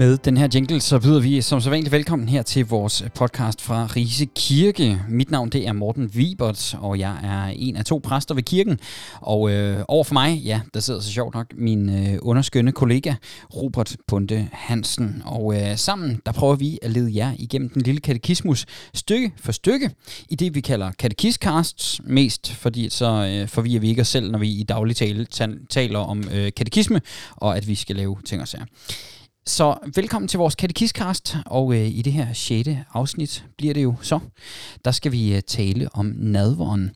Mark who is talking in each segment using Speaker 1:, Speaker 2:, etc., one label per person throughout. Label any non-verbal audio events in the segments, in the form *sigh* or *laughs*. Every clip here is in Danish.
Speaker 1: Med den her jingle, så byder vi som så vanligt velkommen her til vores podcast fra Rise Kirke. Mit navn det er Morten Wibert, og jeg er en af to præster ved kirken. Og øh, over for mig, ja, der sidder så sjovt nok min øh, underskønne kollega Robert Bunde Hansen. Og øh, sammen, der prøver vi at lede jer igennem den lille katekismus stykke for stykke, i det vi kalder katekiscasts mest fordi så øh, forvirrer vi ikke os selv, når vi i daglig tale taler om øh, katekisme, og at vi skal lave ting og sager. Så velkommen til vores katekiskast, og øh, i det her sjette afsnit bliver det jo så, der skal vi øh, tale om nadveren.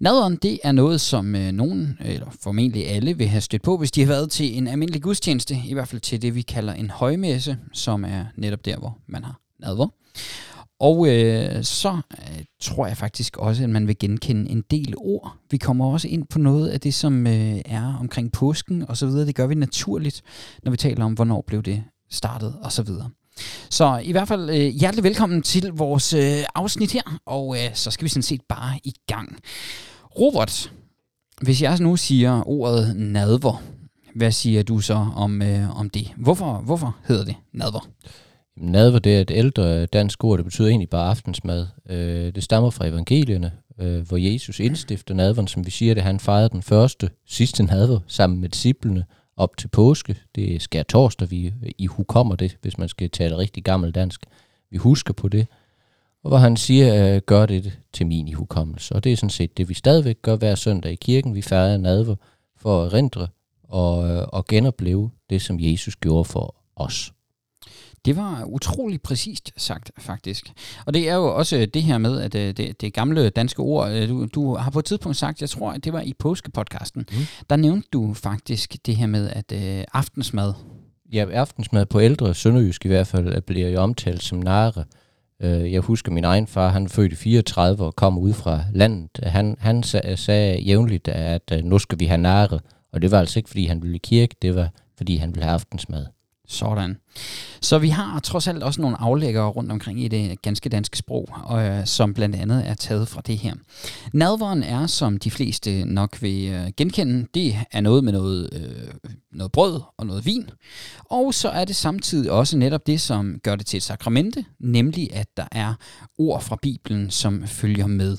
Speaker 1: Nadveren, det er noget, som øh, nogen, eller formentlig alle, vil have stødt på, hvis de har været til en almindelig gudstjeneste, i hvert fald til det, vi kalder en højmesse, som er netop der, hvor man har nadver. Og øh, så øh, tror jeg faktisk også, at man vil genkende en del ord. Vi kommer også ind på noget af det, som øh, er omkring påsken og så videre. Det gør vi naturligt, når vi taler om, hvornår blev det startet og så videre. Så i hvert fald øh, hjertelig velkommen til vores øh, afsnit her, og øh, så skal vi sådan set bare i gang. Robert, hvis jeg nu siger ordet nadver, hvad siger du så om, øh, om det? Hvorfor, hvorfor hedder det nadver?
Speaker 2: Nadver det er et ældre dansk ord, det betyder egentlig bare aftensmad. Øh, det stammer fra evangelierne, øh, hvor Jesus indstifter nadveren, som vi siger det, han fejrede den første, sidste nadver sammen med disciplene op til påske. Det er skær torsdag, vi i hukommer det, hvis man skal tale rigtig gammel dansk. Vi husker på det. Og hvor han siger, øh, gør det til min i hukommelse. Og det er sådan set det, vi stadigvæk gør hver søndag i kirken. Vi fejrer nadver for at rindre og, øh, og genopleve det, som Jesus gjorde for os.
Speaker 1: Det var utrolig præcist sagt, faktisk. Og det er jo også det her med, at øh, det, det gamle danske ord, øh, du, du har på et tidspunkt sagt, jeg tror, at det var i påskepodcasten, mm. der nævnte du faktisk det her med, at uh, aftensmad...
Speaker 2: Ja, aftensmad på ældre sønderjysk i hvert fald bliver jo omtalt som nare. Jeg husker min egen far, han født i 34 og kom ud fra landet. Han, han sagde jævnligt, at nu skal vi have nare. Og det var altså ikke, fordi han ville i kirke, det var, fordi han ville have aftensmad.
Speaker 1: Sådan. Så vi har trods alt også nogle aflæggere rundt omkring i det ganske danske sprog, øh, som blandt andet er taget fra det her. Nadveren er, som de fleste nok vil øh, genkende, det er noget med noget, øh, noget brød og noget vin. Og så er det samtidig også netop det, som gør det til et sakramente, nemlig at der er ord fra Bibelen, som følger med.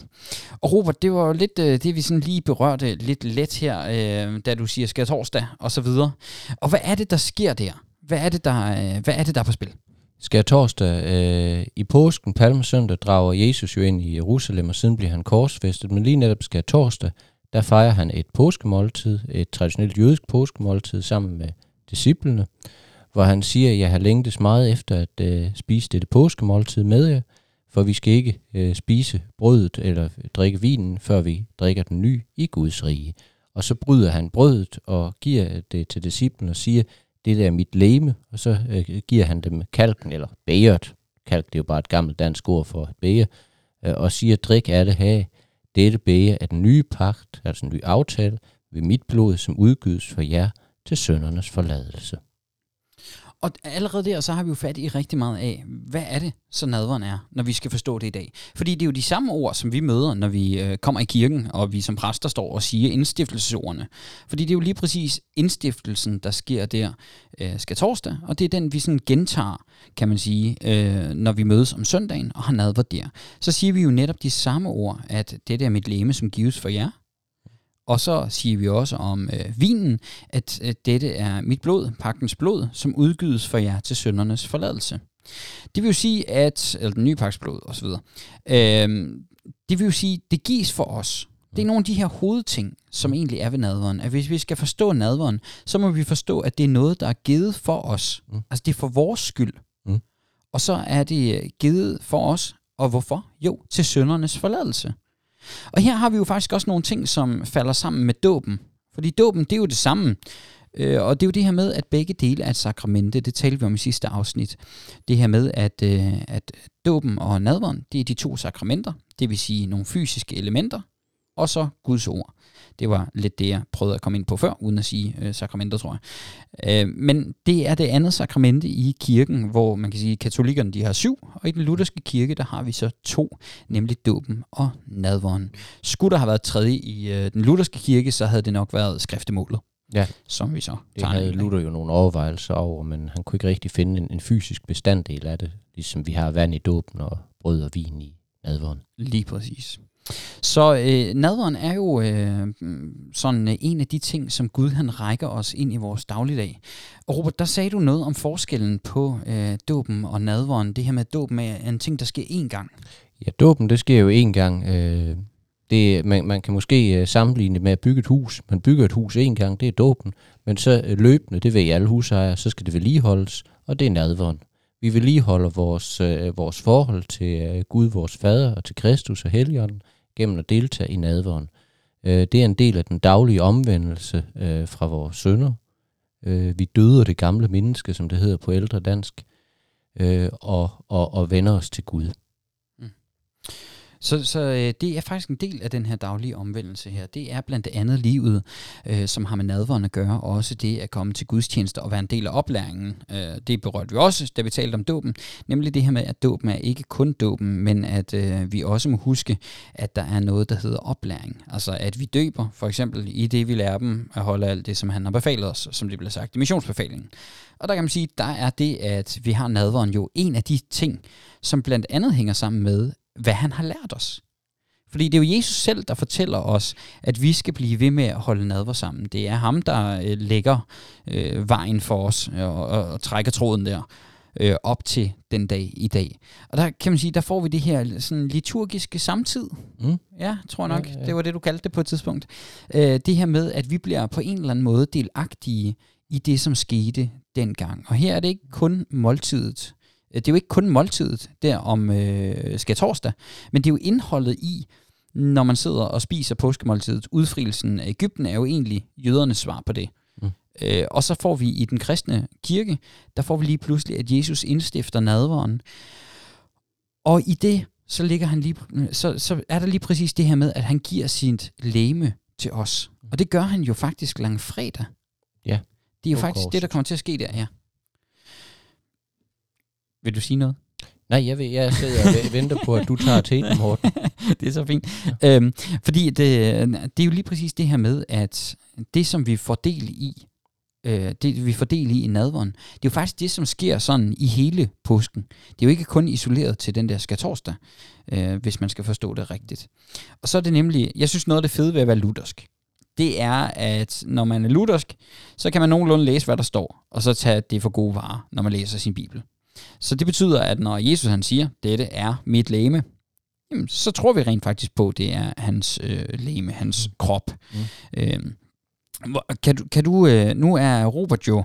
Speaker 1: Og Robert, det var jo lidt øh, det, vi sådan lige berørte lidt let her, øh, da du siger skal torsdag og så videre. Og hvad er det, der sker der? Hvad er det, der, øh, hvad er, det, der er på spil?
Speaker 2: Skal torsdag øh, i påsken, palmesøndag, drager Jesus jo ind i Jerusalem, og siden bliver han korsfæstet. Men lige netop skal torsdag, der fejrer han et påskemåltid, et traditionelt jødisk påskemåltid sammen med disciplene, hvor han siger, at jeg har længtes meget efter at øh, spise dette påskemåltid med jer, for vi skal ikke øh, spise brødet eller drikke vinen, før vi drikker den ny i Guds rige. Og så bryder han brødet og giver det til disciplene og siger, det der er mit leme, og så øh, giver han dem kalken, eller bægeret, kalk det er jo bare et gammelt dansk ord for bæge øh, og siger, drik af det her, dette bæger er den nye pagt, altså en ny aftale, ved mit blod, som udgydes for jer til søndernes forladelse.
Speaker 1: Og allerede der, så har vi jo fat i rigtig meget af, hvad er det, så nadveren er, når vi skal forstå det i dag. Fordi det er jo de samme ord, som vi møder, når vi øh, kommer i kirken, og vi som præster står og siger indstiftelsesordene. Fordi det er jo lige præcis indstiftelsen, der sker der øh, skal torsdag, og det er den, vi sådan gentager, kan man sige, øh, når vi mødes om søndagen og har nadver der. Så siger vi jo netop de samme ord, at det er mit læme, som gives for jer, og så siger vi også om øh, vinen, at øh, dette er mit blod, pagtens blod, som udgydes for jer til søndernes forladelse. Det vil jo sige, at, eller den nye pagts blod osv., øh, det vil jo sige, det gives for os. Det er nogle af de her hovedting, som egentlig er ved nadveren. At hvis vi skal forstå nadveren, så må vi forstå, at det er noget, der er givet for os. Mm. Altså det er for vores skyld. Mm. Og så er det øh, givet for os. Og hvorfor? Jo, til søndernes forladelse. Og her har vi jo faktisk også nogle ting, som falder sammen med dåben. Fordi dåben, det er jo det samme. Øh, og det er jo det her med, at begge dele er et sakramente. Det talte vi om i sidste afsnit. Det her med, at, øh, at dåben og nadveren, det er de to sakramenter. Det vil sige nogle fysiske elementer, og så Guds ord. Det var lidt det, jeg prøvede at komme ind på før, uden at sige øh, sakramenter, tror jeg. Øh, men det er det andet sakramente i kirken, hvor man kan sige, at katolikkerne de har syv, og i den lutherske kirke, der har vi så to, nemlig dåben og nadveren. Skulle der have været tredje i øh, den lutherske kirke, så havde det nok været skriftemålet.
Speaker 2: Ja.
Speaker 1: som vi så
Speaker 2: Det havde. Luther jo nogle overvejelser over, men han kunne ikke rigtig finde en, en fysisk bestanddel af det, ligesom vi har vand i dåben og brød og vin i nadveren.
Speaker 1: Lige præcis. Så øh, nadveren er jo øh, sådan øh, en af de ting, som Gud han rækker os ind i vores dagligdag. Og Robert, der sagde du noget om forskellen på øh, dåben og nadveren. Det her med, at dåben er en ting, der sker én gang.
Speaker 2: Ja, dåben, det sker jo én gang. Øh, det, man, man kan måske øh, sammenligne det med at bygge et hus. Man bygger et hus én gang, det er dåben. Men så øh, løbende, det ved I alle husejere, så skal det vedligeholdes, og det er nadveren. Vi vedligeholder vores, øh, vores forhold til øh, Gud, vores fader, og til Kristus og Helligånden, gennem at deltage i nadveren. Øh, det er en del af den daglige omvendelse øh, fra vores sønder. Øh, vi døder det gamle menneske, som det hedder på ældre dansk, øh, og, og, og vender os til Gud.
Speaker 1: Så, så øh, det er faktisk en del af den her daglige omvendelse her. Det er blandt andet livet, øh, som har med nadvånd at gøre, og også det at komme til gudstjenester og være en del af oplæringen. Øh, det berørte vi også, da vi talte om dåben, nemlig det her med, at dåben er ikke kun dåben, men at øh, vi også må huske, at der er noget, der hedder oplæring. Altså at vi døber, for eksempel i det, vi lærer dem at holde alt det, som han har befalet os, som det bliver sagt i missionsbefalingen. Og der kan man sige, der er det, at vi har nadvånd jo en af de ting, som blandt andet hænger sammen med, hvad han har lært os. Fordi det er jo Jesus selv, der fortæller os, at vi skal blive ved med at holde nadver sammen. Det er ham, der øh, lægger øh, vejen for os og, og, og trækker tråden der øh, op til den dag i dag. Og der kan man sige, der får vi det her sådan liturgiske samtid.
Speaker 2: Mm.
Speaker 1: Ja, tror jeg nok.
Speaker 2: Ja,
Speaker 1: Ja,
Speaker 2: ja.
Speaker 1: ja. Det var det, du kaldte det på et tidspunkt. Øh, det her med, at vi bliver på en eller anden måde delagtige i det, som skete dengang. Og her er det ikke kun måltidet. Øh, Det er jo ikke kun måltidet der om øh, skal torsdag, men det er jo indholdet i, når man sidder og spiser påskemåltidet. Udfrielsen af Ægypten er jo egentlig jødernes svar på det.
Speaker 2: Mm.
Speaker 1: Øh, og så får vi i den kristne kirke, der får vi lige pludselig, at Jesus indstifter nadveren. Og i det, så, ligger han lige, så, så er der lige præcis det her med, at han giver sit læme til os. Og det gør han jo faktisk langfredag.
Speaker 2: Ja,
Speaker 1: Det er jo
Speaker 2: på
Speaker 1: faktisk det, der kommer til at ske der, ja. Vil du sige noget?
Speaker 2: Nej, jeg, ved, jeg sidder og ve- venter på, at du tager *laughs* teten, Morten. *laughs*
Speaker 1: det er så fint. Ja. Øhm, fordi det, det er jo lige præcis det her med, at det, som vi får del i, øh, det vi får del i i nadveren, det er jo faktisk det, som sker sådan i hele påsken. Det er jo ikke kun isoleret til den der skatorsdag, øh, hvis man skal forstå det rigtigt. Og så er det nemlig, jeg synes noget af det fede ved at være luthersk, det er, at når man er luthersk, så kan man nogenlunde læse, hvad der står, og så tage det for gode varer, når man læser sin bibel. Så det betyder, at når Jesus han siger, dette er mit læme, jamen, så tror vi rent faktisk på, at det er hans øh, læme, hans krop.
Speaker 2: Mm.
Speaker 1: Øhm, kan du, kan du øh, nu er Robert jo,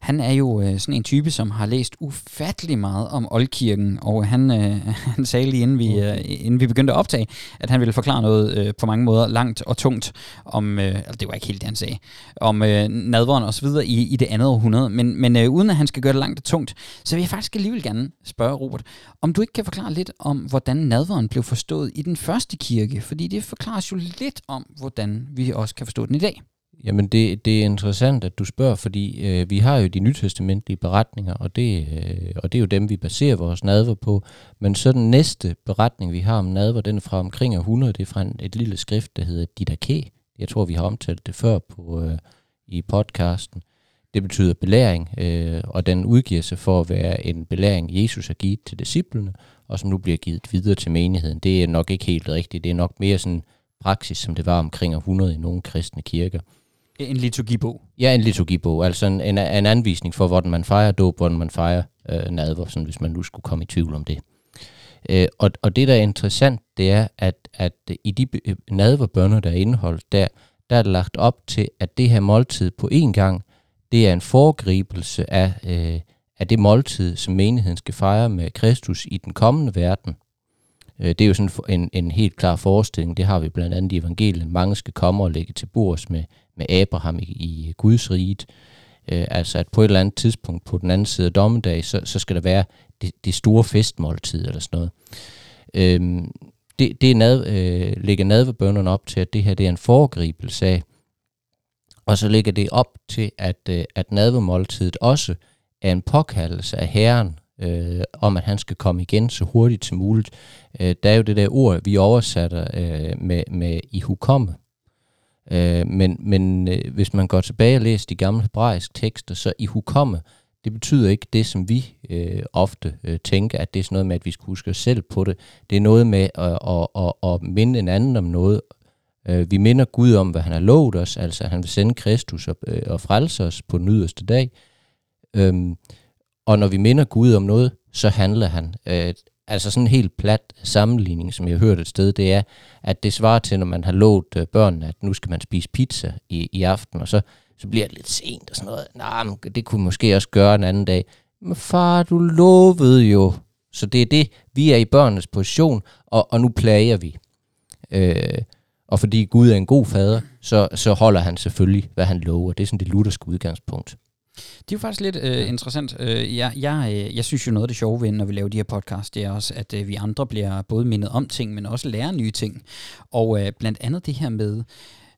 Speaker 1: han er jo øh, sådan en type, som har læst ufattelig meget om oldkirken, og han, øh, *laughs* han sagde lige inden vi, øh, inden vi begyndte at optage, at han ville forklare noget øh, på mange måder langt og tungt om, øh, altså det var ikke helt det, han sagde, om øh, nadveren og så videre i, i det andet århundrede, men, men øh, uden at han skal gøre det langt og tungt, så vil jeg faktisk alligevel gerne spørge Robert, om du ikke kan forklare lidt om, hvordan nadveren blev forstået i den første kirke, fordi det forklarer jo lidt om, hvordan vi også kan forstå den i dag.
Speaker 2: Jamen, det, det er interessant, at du spørger, fordi øh, vi har jo de nytestamentlige beretninger, og det, øh, og det er jo dem, vi baserer vores nadver på. Men så den næste beretning, vi har om nadver, den er fra omkring 100, det er fra en, et lille skrift, der hedder Didaké. Jeg tror, vi har omtalt det før på, øh, i podcasten. Det betyder belæring, øh, og den udgiver sig for at være en belæring, Jesus har givet til disciplene, og som nu bliver givet videre til menigheden. Det er nok ikke helt rigtigt. Det er nok mere sådan praksis, som det var omkring 100 i nogle kristne kirker.
Speaker 1: En liturgibog.
Speaker 2: Ja, en liturgibog, altså en, en, en anvisning for, hvordan man fejrer dåb, hvordan man fejrer øh, nadver, sådan hvis man nu skulle komme i tvivl om det. Øh, og, og det, der er interessant, det er, at, at i de øh, nadverbønder, der er indeholdt der, der er det lagt op til, at det her måltid på én gang, det er en foregribelse af, øh, af det måltid, som menigheden skal fejre med Kristus i den kommende verden. Øh, det er jo sådan en, en helt klar forestilling, det har vi blandt andet i evangelien. Mange skal komme og lægge til bords med, med Abraham i, i Guds riget. Øh, altså at på et eller andet tidspunkt på den anden side af dommedag, så, så skal der være det, det store festmåltid eller sådan noget. Øh, det det er nad, øh, lægger nadverbønderne op til, at det her det er en foregribelse af, og så lægger det op til, at, øh, at nadvermåltidet også er en påkaldelse af Herren, øh, om at han skal komme igen så hurtigt som muligt. Øh, der er jo det der ord, vi oversætter øh, med, med i hukomme. Øh, men men øh, hvis man går tilbage og læser de gamle hebraiske tekster, så i hukomme, det betyder ikke det, som vi øh, ofte øh, tænker, at det er sådan noget med, at vi skal huske os selv på det. Det er noget med at, at, at, at minde en anden om noget. Øh, vi minder Gud om, hvad han har lovet os, altså at han vil sende Kristus og, øh, og frelse os på den yderste dag. Øhm, og når vi minder Gud om noget, så handler han. Øh, altså sådan en helt plat sammenligning, som jeg har hørt et sted, det er, at det svarer til, når man har lovet øh, børnene, at nu skal man spise pizza i, i aften, og så, så bliver det lidt sent og sådan noget. Nej, men det kunne måske også gøre en anden dag. Men far, du lovede jo. Så det er det, vi er i børnenes position, og, og nu plager vi. Øh, og fordi Gud er en god fader, så, så holder han selvfølgelig, hvad han lover. Det er sådan det lutherske udgangspunkt.
Speaker 1: Det er jo faktisk lidt øh, interessant. Øh, jeg, jeg, øh, jeg synes jo noget af det sjove ved, når vi laver de her podcast, det er også, at øh, vi andre bliver både mindet om ting, men også lærer nye ting. Og øh, blandt andet det her med,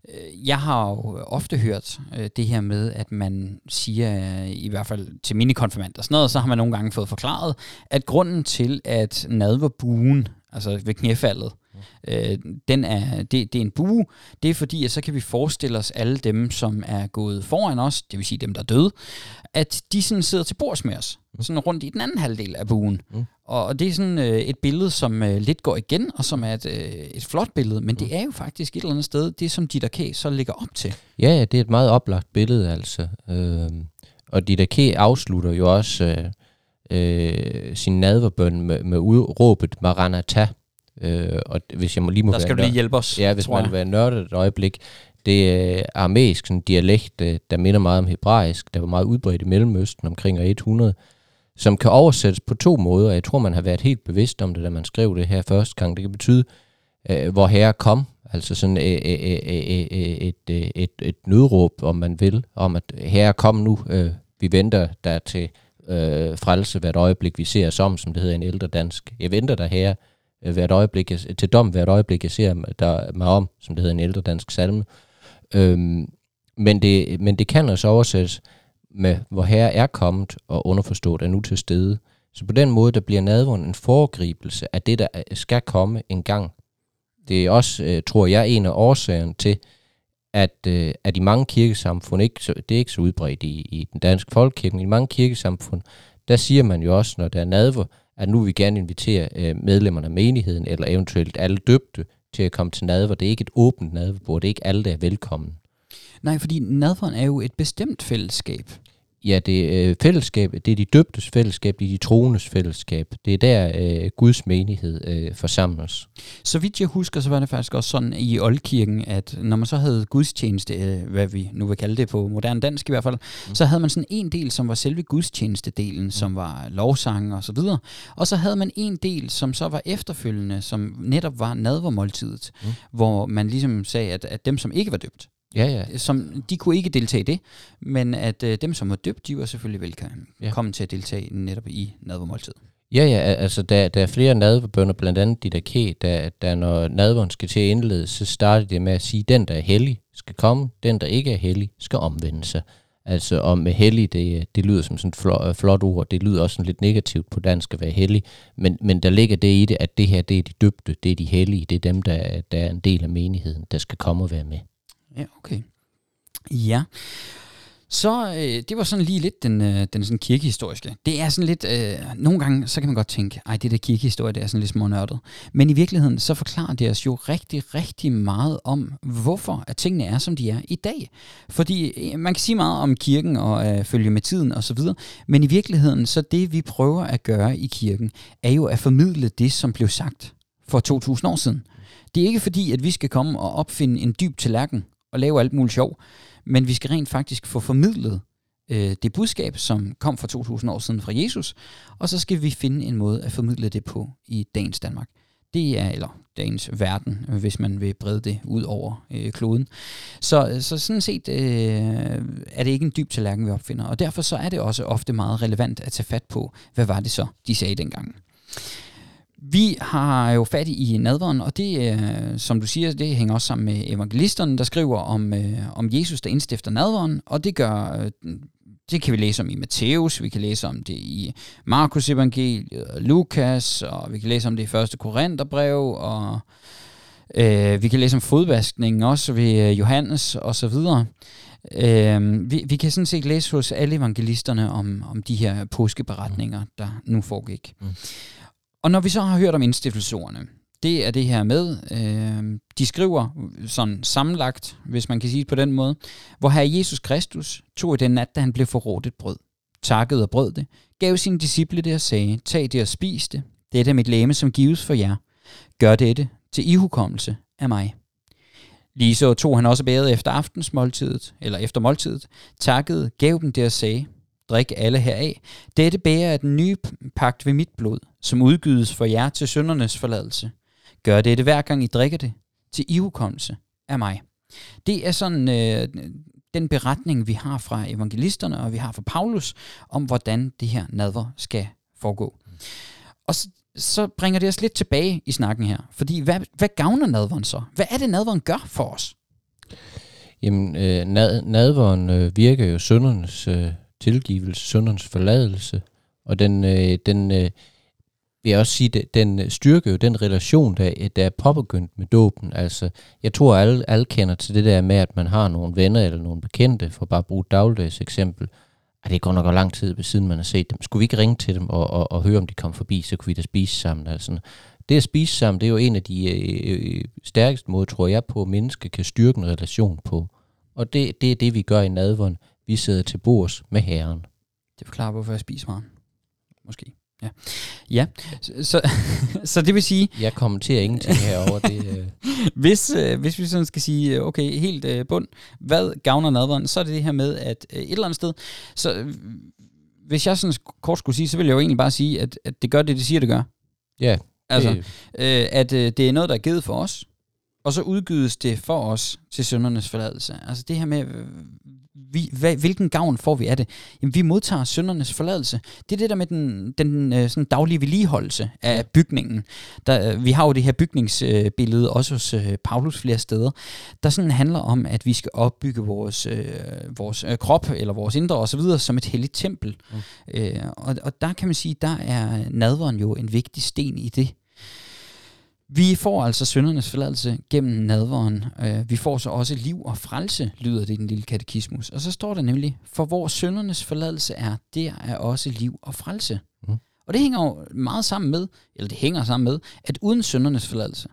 Speaker 1: øh, jeg har jo ofte hørt øh, det her med, at man siger, øh, i hvert fald til minikonfirmand og sådan noget, så har man nogle gange fået forklaret, at grunden til, at nadverbuen, altså ved knæfaldet, øh, den er, det, det er en bue. Det er fordi, at så kan vi forestille os alle dem, som er gået foran os, det vil sige dem, der er døde, at de sådan sidder til bords med os, mm. sådan rundt i den anden halvdel af buen. Mm. Og det er sådan øh, et billede, som øh, lidt går igen, og som er et, øh, et flot billede, men mm. det er jo faktisk et eller andet sted, det som Ditter K. så ligger op til.
Speaker 2: Ja, ja, det er et meget oplagt billede, altså. Øh, og Ditter K. afslutter jo også øh, øh, sin nadverbøn med, med udråbet Maranatha, Øh, og hvis jeg må lige må
Speaker 1: Der skal
Speaker 2: være
Speaker 1: du lige hjælpe os,
Speaker 2: Ja, hvis man vil være nørdet et øjeblik. Det er aramæisk sådan dialekt, øh, der minder meget om hebraisk, der var meget udbredt i Mellemøsten omkring år 100, som kan oversættes på to måder. Jeg tror, man har været helt bevidst om det, da man skrev det her første gang. Det kan betyde, øh, hvor herre kom, altså sådan øh, øh, øh, øh, et, et, et, et nødråb, om man vil, om at herre kom nu, øh, vi venter der til øh, frelse hvert øjeblik, vi ser os om, som det hedder en ældre dansk. Jeg venter der her, øh, Øh, hvert øjeblik, jeg, til dom hvert øjeblik, jeg ser der, mig om, som det hedder en ældre dansk salme. Øhm, men, det, men det kan også oversættes med, hvor herre er kommet og underforstået er nu til stede. Så på den måde, der bliver nadvånd en foregribelse af det, der øh, skal komme en gang. Det er også, øh, tror jeg, en af årsagerne til, at, at i mange kirkesamfund, ikke så, det er ikke så udbredt i, i den danske folkekirke, men i mange kirkesamfund, der siger man jo også, når der er nadver, at nu vil vi gerne invitere øh, medlemmerne af menigheden, eller eventuelt alle døbte, til at komme til nadver. Det er ikke et åbent nadverbord, det er ikke alle, der er velkommen.
Speaker 1: Nej, fordi nadveren er jo et bestemt fællesskab.
Speaker 2: Ja, det øh, fællesskab, det er de døbtes fællesskab, det er de troendes fællesskab. Det er der øh, Guds menighed øh, forsamles.
Speaker 1: Så vidt jeg husker, så var det faktisk også sådan i Oldkirken, at når man så havde gudstjeneste, øh, hvad vi nu vil kalde det på moderne dansk i hvert fald, mm. så havde man sådan en del, som var selve gudstjenestedelen, mm. som var lovsang og så videre. Og så havde man en del, som så var efterfølgende, som netop var nadvermåltidet, mm. hvor man ligesom sagde, at, at dem, som ikke var døbt,
Speaker 2: Ja, ja.
Speaker 1: Som, de kunne ikke deltage i det, men at øh, dem, som var døbt, de var selvfølgelig velkommen ja. til at deltage netop i nadvermåltid.
Speaker 2: Ja, ja, altså der, der er flere nadverbønder, blandt andet de der der, der når nadveren skal til at indlede, så starter det med at sige, den, der er hellig, skal komme, den, der ikke er hellig, skal omvende sig. Altså om med hellig, det, det lyder som sådan et flot, flot ord, det lyder også sådan lidt negativt på dansk at være hellig, men, men der ligger det i det, at det her, det er de døbte, det er de hellige, det er dem, der, der er en del af menigheden, der skal komme og være med.
Speaker 1: Ja, okay. Ja. Så øh, det var sådan lige lidt den, øh, den sådan kirkehistoriske. Det er sådan lidt, øh, nogle gange så kan man godt tænke, ej det der kirkehistorie, det er sådan lidt smånørdet. Men i virkeligheden så forklarer det os jo rigtig, rigtig meget om, hvorfor at tingene er, som de er i dag. Fordi øh, man kan sige meget om kirken og øh, følge med tiden osv., men i virkeligheden så det vi prøver at gøre i kirken, er jo at formidle det, som blev sagt for 2000 år siden. Det er ikke fordi, at vi skal komme og opfinde en dyb tallerken og lave alt muligt sjov, men vi skal rent faktisk få formidlet øh, det budskab, som kom for 2000 år siden fra Jesus, og så skal vi finde en måde at formidle det på i dagens Danmark. Det er, eller dagens verden, hvis man vil brede det ud over øh, kloden. Så, så sådan set øh, er det ikke en dyb tallerken, vi opfinder, og derfor så er det også ofte meget relevant at tage fat på, hvad var det så, de sagde dengang. Vi har jo fat i nadveren, og det, øh, som du siger, det hænger også sammen med evangelisterne, der skriver om, øh, om Jesus, der indstifter nadveren, og det gør... Øh, det kan vi læse om i Matthæus, vi kan læse om det i Markus evangeliet, og Lukas, og vi kan læse om det i første Korintherbrev, og Øh, vi kan læse om fodvaskningen også ved øh, Johannes og så videre. Øh, vi, vi kan sådan set læse hos alle evangelisterne om, om de her påskeberetninger, der nu foregik. Mm. Og når vi så har hørt om indstiftelserne, det er det her med, øh, de skriver sådan sammenlagt, hvis man kan sige det på den måde, hvor her Jesus Kristus tog i den nat, da han blev forrådt et brød, takkede og brød det, gav sine disciple det og sagde, tag det og spis det, dette er mit læme, som gives for jer. Gør dette til ihukommelse af mig. Lige så tog han også bæret efter aftensmåltidet, eller efter måltidet, takkede, gav dem det og sagde, drik alle heraf. Dette bærer af den nye pagt ved mit blod, som udgydes for jer til syndernes forladelse. Gør dette hver gang I drikker det, til ihukommelse af mig. Det er sådan øh, den beretning, vi har fra evangelisterne, og vi har fra Paulus, om hvordan det her nadver skal foregå. Og så bringer det os lidt tilbage i snakken her. Fordi hvad, hvad gavner nadveren så? Hvad er det, nadveren gør for os?
Speaker 2: Jamen, øh, nad, nadveren øh, virker jo søndernes øh, tilgivelse, søndernes forladelse, og den, øh, den øh, vil jeg også sige, den styrker jo den relation, der, der er påbegyndt med dåben. Altså, jeg tror, alle, alle kender til det der med, at man har nogle venner eller nogle bekendte, for bare at bruge et dagligdags eksempel, at det går nok lang tid, siden man har set dem. Skulle vi ikke ringe til dem og, og, og høre, om de kom forbi, så kunne vi da spise sammen. Altså, det at spise sammen, det er jo en af de øh, øh stærkeste måder, tror jeg, på, at mennesker kan styrke en relation på. Og det, det er det, vi gør i nadvånd. Vi sidder til bords med herren.
Speaker 1: Det forklarer, hvorfor jeg spiser meget. Måske. Ja, ja. Så, så, *laughs* så det vil sige...
Speaker 2: Jeg kommenterer ingenting herover det... Øh. *laughs*
Speaker 1: hvis, øh, hvis vi sådan skal sige, øh, okay, helt øh, bund, hvad gavner nadveren, så er det det her med, at øh, et eller andet sted, så øh, hvis jeg sådan kort skulle sige, så vil jeg jo egentlig bare sige, at, at det gør det, det siger, det gør.
Speaker 2: Ja.
Speaker 1: Altså, øh, at øh, det er noget, der er givet for os, og så udgydes det for os til søndernes forladelse. Altså det her med, vi, hvad, hvilken gavn får vi af det? Jamen, vi modtager søndernes forladelse. Det er det der med den, den øh, sådan daglige vedligeholdelse af bygningen. Der, øh, vi har jo det her bygningsbillede øh, også hos øh, Paulus flere steder, der sådan handler om, at vi skal opbygge vores, øh, vores øh, krop eller vores indre osv. som et helligt tempel. Mm. Øh, og, og der kan man sige, der er nadveren jo en vigtig sten i det. Vi får altså syndernes forladelse gennem nadveren. Øh, vi får så også liv og frelse, lyder det i den lille katekismus. Og så står der nemlig, for hvor syndernes forladelse er, der er også liv og frelse. Mm. Og det hænger jo meget sammen med, eller det hænger sammen med, at uden syndernes forladelse,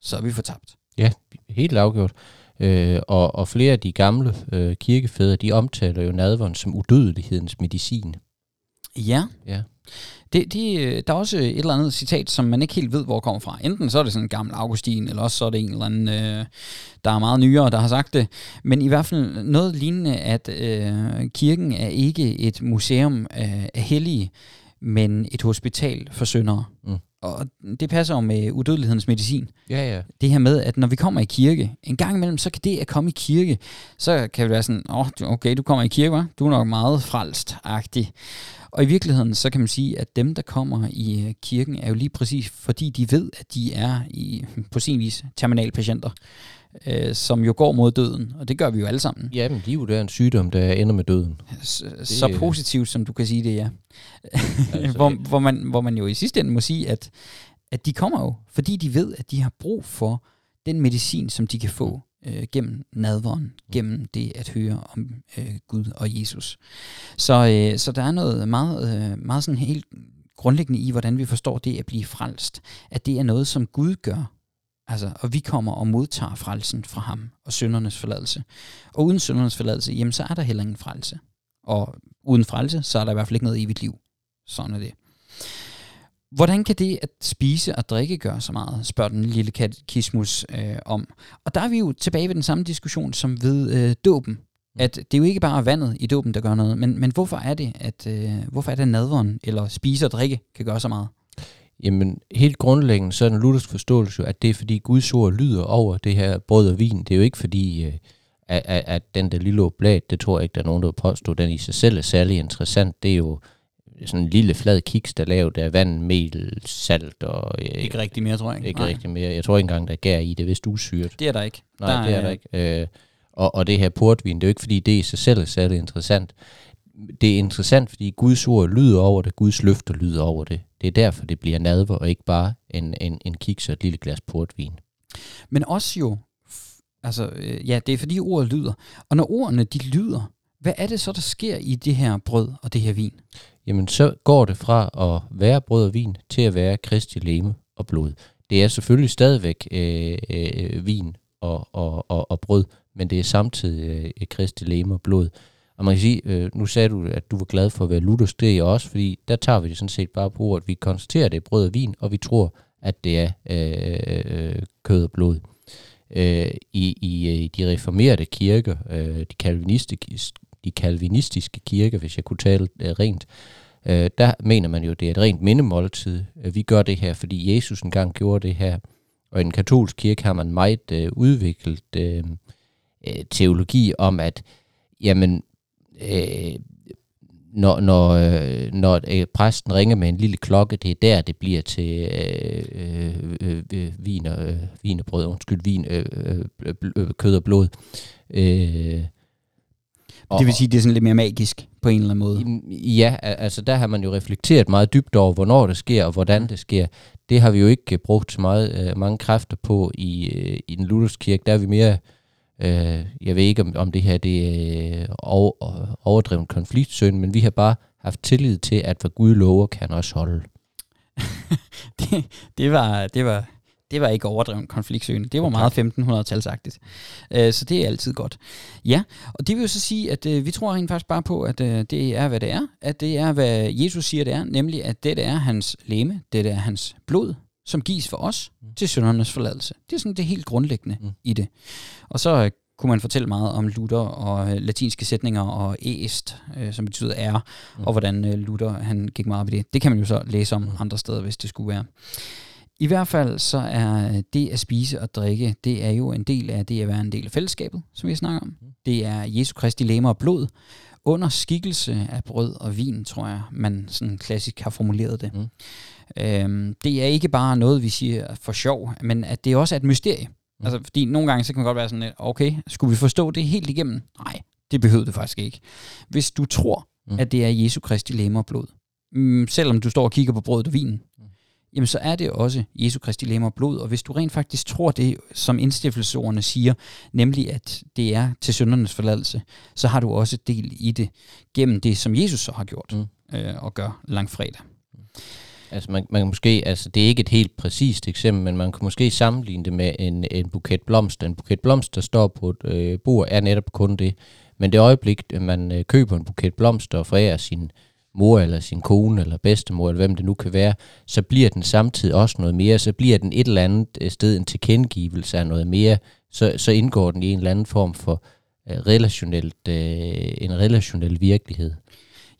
Speaker 1: så er vi fortabt.
Speaker 2: Ja, helt afgjort. Øh, og, og flere af de gamle øh, kirkefædre, de omtaler jo nadveren som udødelighedens medicin.
Speaker 1: Ja.
Speaker 2: ja.
Speaker 1: Det, det, øh, der er også et eller andet citat, som man ikke helt ved, hvor det kommer fra. Enten så er det sådan en gammel Augustin, eller også så er det en eller anden, øh, der er meget nyere, der har sagt det. Men i hvert fald noget lignende, at øh, kirken er ikke et museum af, af hellige, men et hospital for syndere. Mm. Og det passer jo med udødelighedens medicin.
Speaker 2: Ja, ja.
Speaker 1: Det her med, at når vi kommer i kirke, en gang imellem, så kan det at komme i kirke, så kan det være sådan, åh, oh, okay, du kommer i kirke, hva? du er nok meget frelst-agtig. Og i virkeligheden, så kan man sige, at dem, der kommer i øh, kirken, er jo lige præcis, fordi de ved, at de er i, på sin vis terminalpatienter, øh, som jo går mod døden, og det gør vi jo alle sammen.
Speaker 2: Ja, men livet er en sygdom, der ender med døden.
Speaker 1: Så, det, så positivt, som du kan sige det, ja. Altså, *laughs* hvor, hvor, man, hvor man jo i sidste ende må sige, at, at de kommer jo, fordi de ved, at de har brug for den medicin, som de kan få øh, gennem nadveren, gennem det at høre om øh, Gud og Jesus. Så, øh, så der er noget meget, øh, meget sådan helt grundlæggende i, hvordan vi forstår det at blive frelst, at det er noget, som Gud gør. Altså, og vi kommer og modtager frelsen fra ham og syndernes forladelse. Og uden syndernes forladelse, jamen så er der heller ingen frelse. Og uden frelse, så er der i hvert fald ikke noget evigt liv. Sådan er det. Hvordan kan det at spise og drikke gøre så meget, spørger den lille katekismus øh, om. Og der er vi jo tilbage ved den samme diskussion som ved øh, dåben. At det er jo ikke bare vandet i dåben, der gør noget, men, men hvorfor er det, at øh, hvorfor er det nadveren eller spise og drikke kan gøre så meget?
Speaker 2: Jamen, helt grundlæggende, så er den luthersk forståelse jo, at det er fordi Guds ord lyder over det her brød og vin. Det er jo ikke fordi, øh, at, at, at den der lille oblat, det tror jeg ikke, der er nogen, der påstår, den i sig selv er særlig interessant. Det er jo sådan en lille flad kiks, der lavet af vand, mel, salt og...
Speaker 1: Øh, ikke rigtig mere, tror jeg.
Speaker 2: Ikke Nej. rigtig mere. Jeg tror ikke engang, der er gær i. Det er vist usyret.
Speaker 1: Det er der ikke.
Speaker 2: Nej, der det er, er der ikke. Øh, og, og det her portvin, det er jo ikke, fordi det i sig selv er særlig interessant. Det er interessant, fordi Guds ord lyder over det, Guds løfter lyder over det. Det er derfor, det bliver nadver, og ikke bare en, en, en kiks og et lille glas portvin.
Speaker 1: Men også jo, altså, øh, ja, det er fordi ordet lyder. Og når ordene, de lyder, hvad er det så, der sker i det her brød og det her vin?
Speaker 2: Jamen så går det fra at være brød og vin til at være Kristi leme og blod. Det er selvfølgelig stadigvæk øh, øh, vin og, og, og, og brød, men det er samtidig øh, Kristi leme og blod. Og man kan sige, øh, nu sagde du, at du var glad for at være Luthers, det er jeg også, fordi der tager vi det sådan set bare på ordet. Vi konstaterer, at det er brød og vin, og vi tror, at det er øh, øh, kød og blod. Øh, i, i, øh, I de reformerede kirker, øh, de, kalvinistiske, de kalvinistiske kirker, hvis jeg kunne tale øh, rent, øh, der mener man jo, det er et rent mindemåltid. Vi gør det her, fordi Jesus engang gjorde det her. Og i den katolske kirke har man meget øh, udviklet øh, øh, teologi om, at jamen, øh, når, når, øh, når øh, præsten ringer med en lille klokke, det er der, det bliver til øh, øh, øh, vin, og, øh, vin og brød, undskyld, vin, øh, øh, øh, øh, kød og blod. Øh, og-
Speaker 1: Det vil sige, det er sådan lidt mere magisk på en eller anden måde.
Speaker 2: Ja, al- altså der har man jo reflekteret meget dybt over, hvornår det sker og hvordan det sker. Det har vi jo ikke øh, brugt så meget, øh, mange kræfter på i, øh, i den lutherske kirke. Der er vi mere, øh, jeg ved ikke om, om det her det er øh, over, overdrevet konfliktsøn, men vi har bare haft tillid til, at hvad Gud lover, kan også holde. *laughs*
Speaker 1: det, det, var, det, var, det var ikke overdrevet konfliktsøgende. Det var meget 1500-talsagtigt. Øh, så det er altid godt. Ja, og det vil jo så sige, at øh, vi tror rent faktisk bare på, at øh, det er, hvad det er. At det er, hvad Jesus siger, det er. Nemlig, at det er hans læme, det er hans blod, som gives for os
Speaker 2: Mm.
Speaker 1: til syndernes forladelse. Det er sådan det helt grundlæggende
Speaker 2: Mm.
Speaker 1: i det. Og så øh, kunne man fortælle meget om Luther og øh, latinske sætninger og est, øh, som betyder er,
Speaker 2: Mm.
Speaker 1: mm. og hvordan øh, Luther han gik meget op i det. Det kan man jo så læse om
Speaker 2: Mm.
Speaker 1: andre steder, hvis det skulle være. I hvert fald så er det at spise og drikke, det er jo en del af det at være en del af fællesskabet, som vi snakker om.
Speaker 2: Mm.
Speaker 1: Det er Jesu Kristi læme og blod, under skikkelse af brød og vin, tror jeg, man sådan klassisk har formuleret det.
Speaker 2: Mm.
Speaker 1: Øhm, det er ikke bare noget, vi siger for sjov, men at det også er et mysterie.
Speaker 2: Mm.
Speaker 1: Altså, fordi nogle gange, så kan man godt være sådan lidt, okay, skulle vi forstå det helt igennem? Nej, det behøvede det faktisk ikke. Hvis du tror,
Speaker 2: Mm.
Speaker 1: at det er Jesu Kristi læme og blod, mm, selvom du står og kigger på brødet og vinen. Jamen så er det også Jesu Kristi læme og blod, og hvis du rent faktisk tror det, som indstiftelsesordene siger, nemlig at det er til syndernes forladelse, så har du også del i det gennem det, som Jesus så har gjort
Speaker 2: Mm.
Speaker 1: øh, og gør langfredag.
Speaker 2: Altså man, man kan måske, altså det er ikke et helt præcist eksempel, men man kan måske sammenligne det med en, en buket blomster. En buket blomster, der står på et øh, bord, er netop kun det. Men det øjeblik, man øh, køber en buket blomster og forærer sin mor eller sin kone eller bedstemor, eller hvem det nu kan være, så bliver den samtidig også noget mere. Så bliver den et eller andet øh, sted en tilkendegivelse af noget mere. Så, så indgår den i en eller anden form for øh, relationelt, øh, en relationel virkelighed.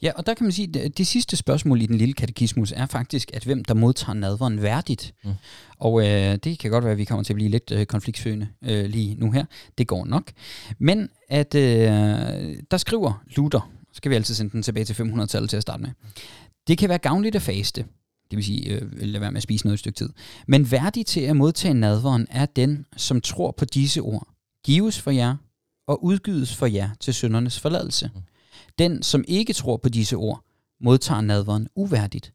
Speaker 1: Ja, og der kan man sige, at det sidste spørgsmål i den lille katekismus er faktisk, at hvem der modtager nadveren værdigt.
Speaker 2: Mm.
Speaker 1: Mm. Og øh, det kan godt være, at vi kommer til at blive lidt øh, konfliktsøgende øh, lige nu her. Det går nok. Men at øh, der skriver Luther, skal vi altid sende den tilbage til 500-tallet til at starte med. Det kan være gavnligt at faste, det vil sige, øh, lade være med at spise noget et stykke tid. Men værdig til at modtage nadveren er den, som tror på disse ord. Gives for jer, og udgydes for jer til syndernes forladelse.
Speaker 2: Mm.
Speaker 1: Den, som ikke tror på disse ord, modtager nadveren uværdigt.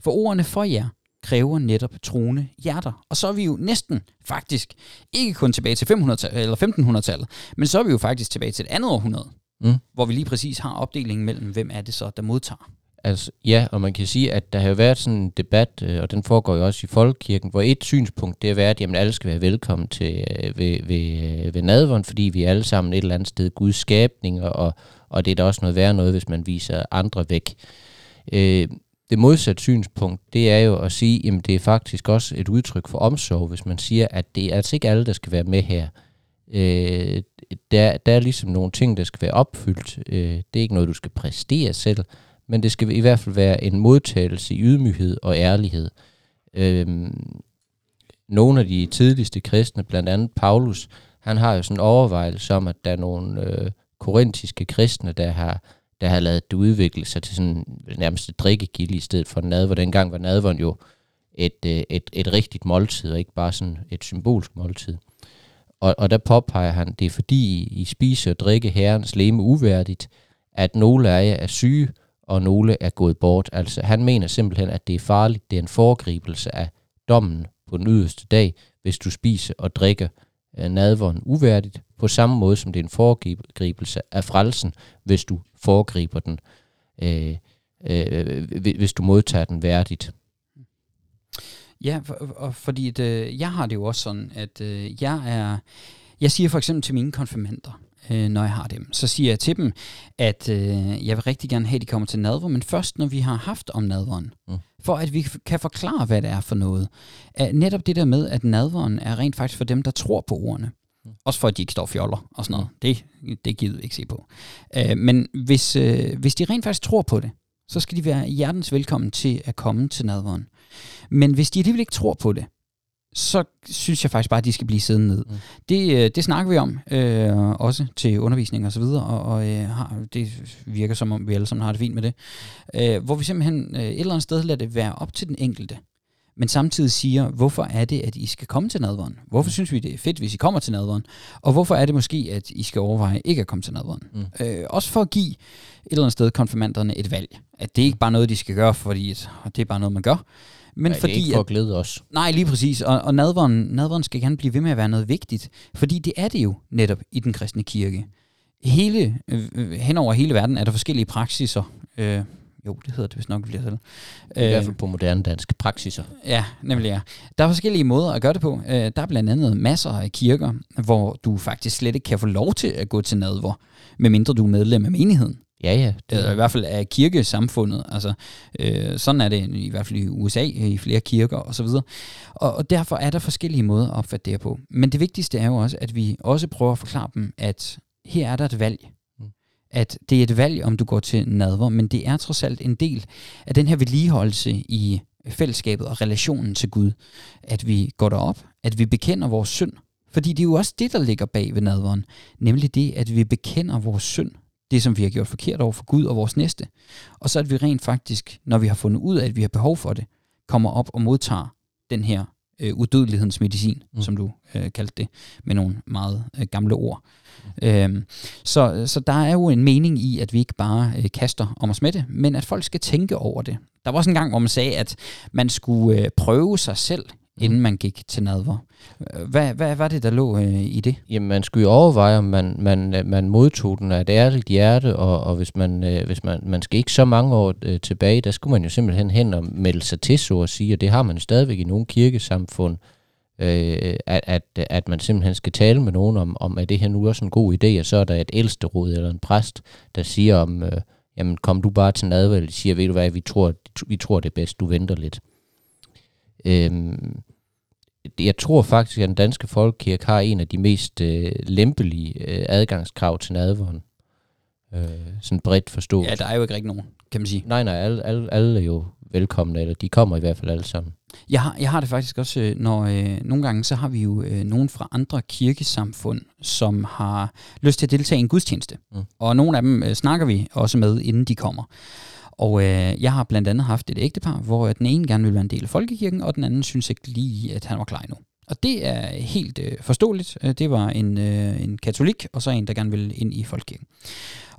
Speaker 1: For ordene for jer kræver netop troende hjerter. Og så er vi jo næsten faktisk ikke kun tilbage til 500 eller 1500-tallet, men så er vi jo faktisk tilbage til et andet århundrede,
Speaker 2: Mm.
Speaker 1: hvor vi lige præcis har opdelingen mellem, hvem er det så, der modtager.
Speaker 2: Altså, ja, og man kan sige, at der har jo været sådan en debat, øh, og den foregår jo også i Folkekirken, hvor et synspunkt, det har været, at jamen, alle skal være velkommen til, øh, ved, ved, øh, ved nadveren, fordi vi er alle sammen et eller andet sted Guds skabning, og, og det er da også noget værre noget, hvis man viser andre væk. Øh, det modsatte synspunkt, det er jo at sige, at det er faktisk også et udtryk for omsorg, hvis man siger, at det er altså ikke alle, der skal være med her. Øh, der, der er ligesom nogle ting, der skal være opfyldt. Øh, det er ikke noget, du skal præstere selv, men det skal i hvert fald være en modtagelse i ydmyghed og ærlighed. Øh, nogle af de tidligste kristne, blandt andet Paulus, han har jo sådan en overvejelse om, at der er nogle øh, korintiske kristne, der har, der har lavet det udvikle sig til sådan nærmest et drikkegilde i stedet for nadver. Dengang var nadveren jo et, øh, et, et rigtigt måltid, og ikke bare sådan et symbolsk måltid. Og, og der påpeger han, det er fordi I spiser og drikke herrens leme uværdigt, at nogle af jer er syge, og nogle er gået bort. Altså han mener simpelthen, at det er farligt, det er en foregribelse af dommen på den yderste dag, hvis du spiser og drikker øh, nadveren uværdigt, på samme måde som det er en foregribelse af frelsen, hvis du foregriber den, øh, øh, øh hvis du modtager den værdigt.
Speaker 1: Ja, for, og fordi det, jeg har det jo også sådan, at øh, jeg er... Jeg siger for eksempel til mine konfirmander, øh, når jeg har dem, så siger jeg til dem, at øh, jeg vil rigtig gerne have, at de kommer til nadver, men først når vi har haft om nadveren. Mm. For at vi kan forklare, hvad det er for noget. At netop det der med, at nadveren er rent faktisk for dem, der tror på ordene. Mm. Også for, at de ikke står fjoller og sådan noget. Det, det gider vi ikke se på. Øh, men hvis, øh, hvis de rent faktisk tror på det, så skal de være hjertens velkommen til at komme til nadveren. Men hvis de alligevel ikke tror på det, så synes jeg faktisk bare, at de skal blive siddende ned. Mm. Det, øh, det snakker vi om, øh, også til undervisning og så videre, og, og øh, det virker som om, vi alle sammen har det fint med det. Øh, hvor vi simpelthen øh, et eller andet sted lader det være op til den enkelte, men samtidig siger, hvorfor er det, at I skal komme til nadveren? Hvorfor mm. synes vi, det er fedt, hvis I kommer til nadveren? Og hvorfor er det måske, at I skal overveje ikke at komme til nadveren? Mm. Øh, også for at give et eller andet sted konfirmanderne et valg. At det ikke bare noget, de skal gøre, fordi det er bare noget, man gør,
Speaker 2: men Nej, fordi, det er ikke for at glæde os.
Speaker 1: Nej, lige præcis. Og, og nadveren, nadveren skal gerne blive ved med at være noget vigtigt. Fordi det er det jo netop i den kristne kirke. Hele, øh, hen over hele verden er der forskellige praksiser. Øh, jo, det hedder det hvis nok, bliver
Speaker 2: det. I øh, hvert fald på moderne dansk praksiser.
Speaker 1: Ja, nemlig ja. Der er forskellige måder at gøre det på. Øh, der er blandt andet masser af kirker, hvor du faktisk slet ikke kan få lov til at gå til nadver, medmindre du er medlem af menigheden.
Speaker 2: Ja, ja.
Speaker 1: Det er i hvert fald af kirkesamfundet. Altså, øh, sådan er det i hvert fald i USA, i flere kirker osv. Og, og, og derfor er der forskellige måder at opfatte det på. Men det vigtigste er jo også, at vi også prøver at forklare dem, at her er der et valg. Mm. At det er et valg, om du går til nadver, men det er trods alt en del af den her vedligeholdelse i fællesskabet og relationen til Gud. At vi går derop, at vi bekender vores synd. Fordi det er jo også det, der ligger bag ved nadveren. Nemlig det, at vi bekender vores synd det, som vi har gjort forkert over for Gud og vores næste. Og så at vi rent faktisk, når vi har fundet ud af, at vi har behov for det, kommer op og modtager den her øh, udødelighedens medicin, mm. som du øh, kaldte det, med nogle meget øh, gamle ord. Mm. Øhm, så, så der er jo en mening i, at vi ikke bare øh, kaster om os med det, men at folk skal tænke over det. Der var også en gang, hvor man sagde, at man skulle øh, prøve sig selv Mm. inden man gik til nadver. Hvad, hvad var det, der lå øh, i det?
Speaker 2: Jamen, man skulle jo overveje, om man, man, øh, man modtog den af et ærligt hjerte, og, og hvis, man, øh, hvis man, man skal ikke så mange år øh, tilbage, der skulle man jo simpelthen hen og melde sig til, så at sige, og det har man stadigvæk i nogle kirkesamfund, øh, at, at, at man simpelthen skal tale med nogen om, om, at det her nu også en god idé, og så er der et ældsteråd eller en præst, der siger om, øh, jamen kom du bare til nadver, eller siger, ved du hvad, vi tror, vi tror det er bedst, du venter lidt. Øhm, jeg tror faktisk, at den danske folkekirke har en af de mest øh, lempelige øh, adgangskrav til nadveren. Øh, sådan bredt forstået.
Speaker 1: Ja, der er jo ikke rigtig nogen, kan man sige.
Speaker 2: Nej, nej, alle, alle, alle er jo velkomne, eller de kommer i hvert fald alle sammen.
Speaker 1: Jeg har, jeg har det faktisk også, øh, når øh, nogle gange, så har vi jo øh, nogen fra andre kirkesamfund, som har lyst til at deltage i en gudstjeneste. Mm. Og nogle af dem øh, snakker vi også med, inden de kommer. Og øh, jeg har blandt andet haft et ægtepar, hvor den ene gerne ville være en del af folkekirken, og den anden synes ikke lige, at han var klar endnu. Og det er helt øh, forståeligt. Øh, det var en, øh, en katolik, og så en, der gerne ville ind i folkekirken.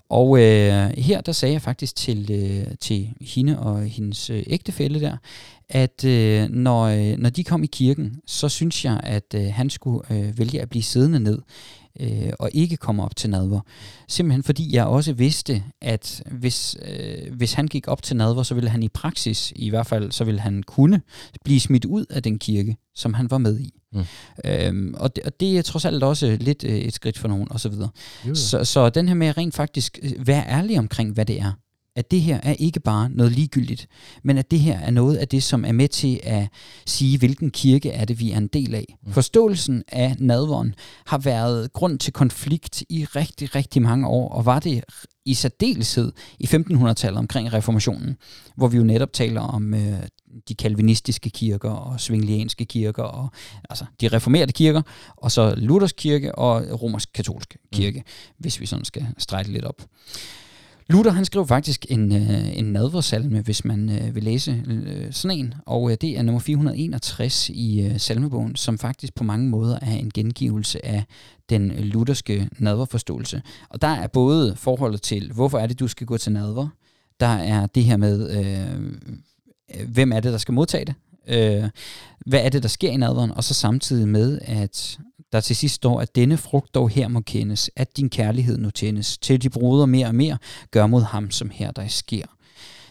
Speaker 1: Og øh, her der sagde jeg faktisk til, øh, til hende og hendes øh, ægtefælle der, at øh, når, øh, når de kom i kirken, så synes jeg, at øh, han skulle øh, vælge at blive siddende ned øh, og ikke komme op til nadver. Simpelthen fordi jeg også vidste, at hvis, øh, hvis han gik op til nadver, så ville han i praksis, i hvert fald, så ville han kunne blive smidt ud af den kirke, som han var med i. Mm. Øhm, og, det, og det er trods alt også lidt øh, et skridt for nogen, og så videre. Så, så den her med rent faktisk øh, være ærlig omkring, hvad det er at det her er ikke bare noget ligegyldigt, men at det her er noget af det, som er med til at sige, hvilken kirke er det, vi er en del af. Mm. Forståelsen af nadvåren har været grund til konflikt i rigtig, rigtig mange år, og var det i særdeleshed i 1500-tallet omkring reformationen, hvor vi jo netop taler om øh, de kalvinistiske kirker og svinglianske kirker, og, altså de reformerede kirker, og så Luthers kirke og romersk-katolsk kirke, mm. hvis vi sådan skal strege lidt op. Luther han skrev faktisk en, øh, en nadversalme, hvis man øh, vil læse øh, sådan en, og øh, det er nummer 461 i øh, salmebogen, som faktisk på mange måder er en gengivelse af den lutherske nadverforståelse. Og der er både forholdet til, hvorfor er det, du skal gå til nadver, der er det her med, øh, øh hvem er det, der skal modtage det, øh, hvad er det, der sker i nadveren, og så samtidig med, at der til sidst står, at denne frugt dog her må kendes, at din kærlighed nu tændes, til de bruder mere og mere, gør mod ham, som her der sker.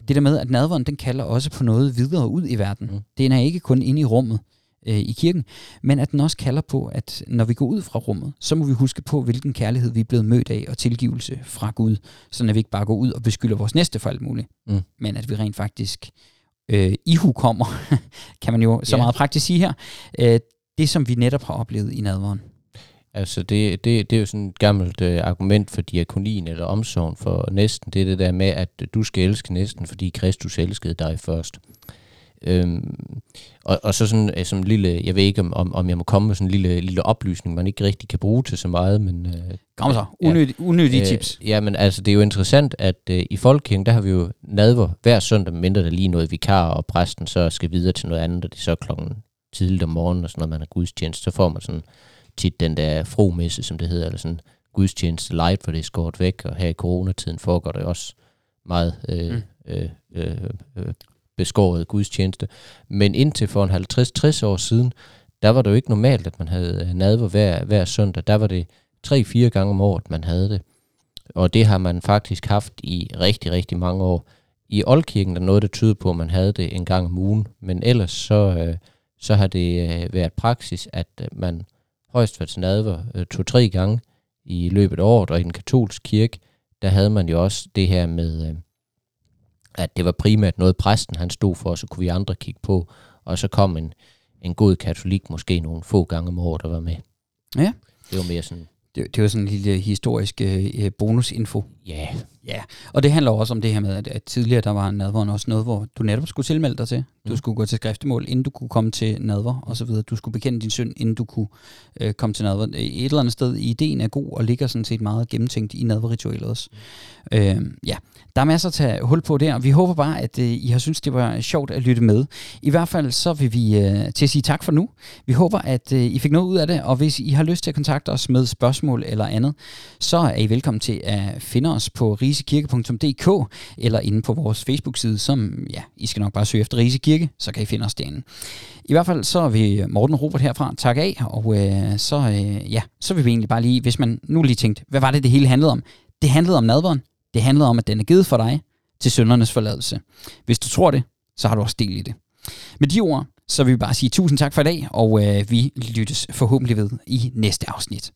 Speaker 1: Det der med, at nadveren, den kalder også på noget videre ud i verden. Mm. Den er ikke kun inde i rummet øh, i kirken, men at den også kalder på, at når vi går ud fra rummet, så må vi huske på, hvilken kærlighed vi er blevet mødt af, og tilgivelse fra Gud, så at vi ikke bare går ud og beskylder vores næste for alt muligt, mm. men at vi rent faktisk øh, ihu kommer, *laughs* kan man jo så yeah. meget praktisk sige her, øh, det som vi netop har oplevet i nadveren.
Speaker 2: Altså det, det, det er jo sådan et gammelt øh, argument for diakonien eller omsorgen for næsten. Det er det der med, at du skal elske næsten, fordi Kristus elskede dig først. Øhm, og, og så sådan, øh, som en lille, jeg ved ikke om, om, om jeg må komme med sådan en lille, lille oplysning, man ikke rigtig kan bruge til så meget, men... Øh,
Speaker 1: Kom så, unødige, ja, unødige øh, tips.
Speaker 2: Ja, men altså det er jo interessant, at øh, i Folkekirken, der har vi jo nadver hver søndag, mindre der lige noget vikar, og præsten så skal videre til noget andet, og det er så klokken tidligt om morgenen, og sådan noget, man har gudstjeneste, så får man sådan tit den der fromesse, som det hedder, eller sådan gudstjeneste light, for det er skåret væk, og her i coronatiden foregår det også meget øh, mm. øh, øh, øh, beskåret gudstjeneste. Men indtil for en 50-60 år siden, der var det jo ikke normalt, at man havde nadver hver, hver søndag. Der var det tre-fire gange om året, man havde det. Og det har man faktisk haft i rigtig, rigtig mange år. I Oldkirken der er noget, der tyder på, at man havde det en gang om ugen. Men ellers så, øh, så har det øh, været praksis, at øh, man højst været nadver øh, to-tre gange i løbet af året. Og i den katolske kirke, der havde man jo også det her med, øh, at det var primært noget, præsten han stod for, og så kunne vi andre kigge på. Og så kom en, en god katolik måske nogle få gange om året, der var med.
Speaker 1: Ja.
Speaker 2: Det var mere sådan...
Speaker 1: Det, det var sådan en lille historisk øh, bonusinfo.
Speaker 2: Ja. Yeah.
Speaker 1: Ja, og det handler også om det her med, at, at tidligere der var nadveren også noget, hvor du netop skulle tilmelde dig til. Du mm. skulle gå til skriftemål, inden du kunne komme til nadver, og så videre. Du skulle bekende din synd, inden du kunne øh, komme til nadver. Et eller andet sted, ideen er god, og ligger sådan set meget gennemtænkt i nadverritualet også. Mm. Øh, ja, der er masser at tage hul på der. Vi håber bare, at øh, I har synes det var sjovt at lytte med. I hvert fald så vil vi øh, til at sige tak for nu. Vi håber, at øh, I fik noget ud af det, og hvis I har lyst til at kontakte os med spørgsmål eller andet, så er I velkommen til at finde os på risekirke.dk eller inde på vores Facebook-side, som, ja, I skal nok bare søge efter Rise Kirke, så kan I finde os derinde. I hvert fald så vil Morten Robert herfra takke af, og øh, så, øh, ja, så vil vi egentlig bare lige, hvis man nu lige tænkte, hvad var det, det hele handlede om? Det handlede om nadveren. Det handlede om, at den er givet for dig til søndernes forladelse. Hvis du tror det, så har du også del i det. Med de ord, så vil vi bare sige tusind tak for i dag, og øh, vi lyttes forhåbentlig ved i næste afsnit.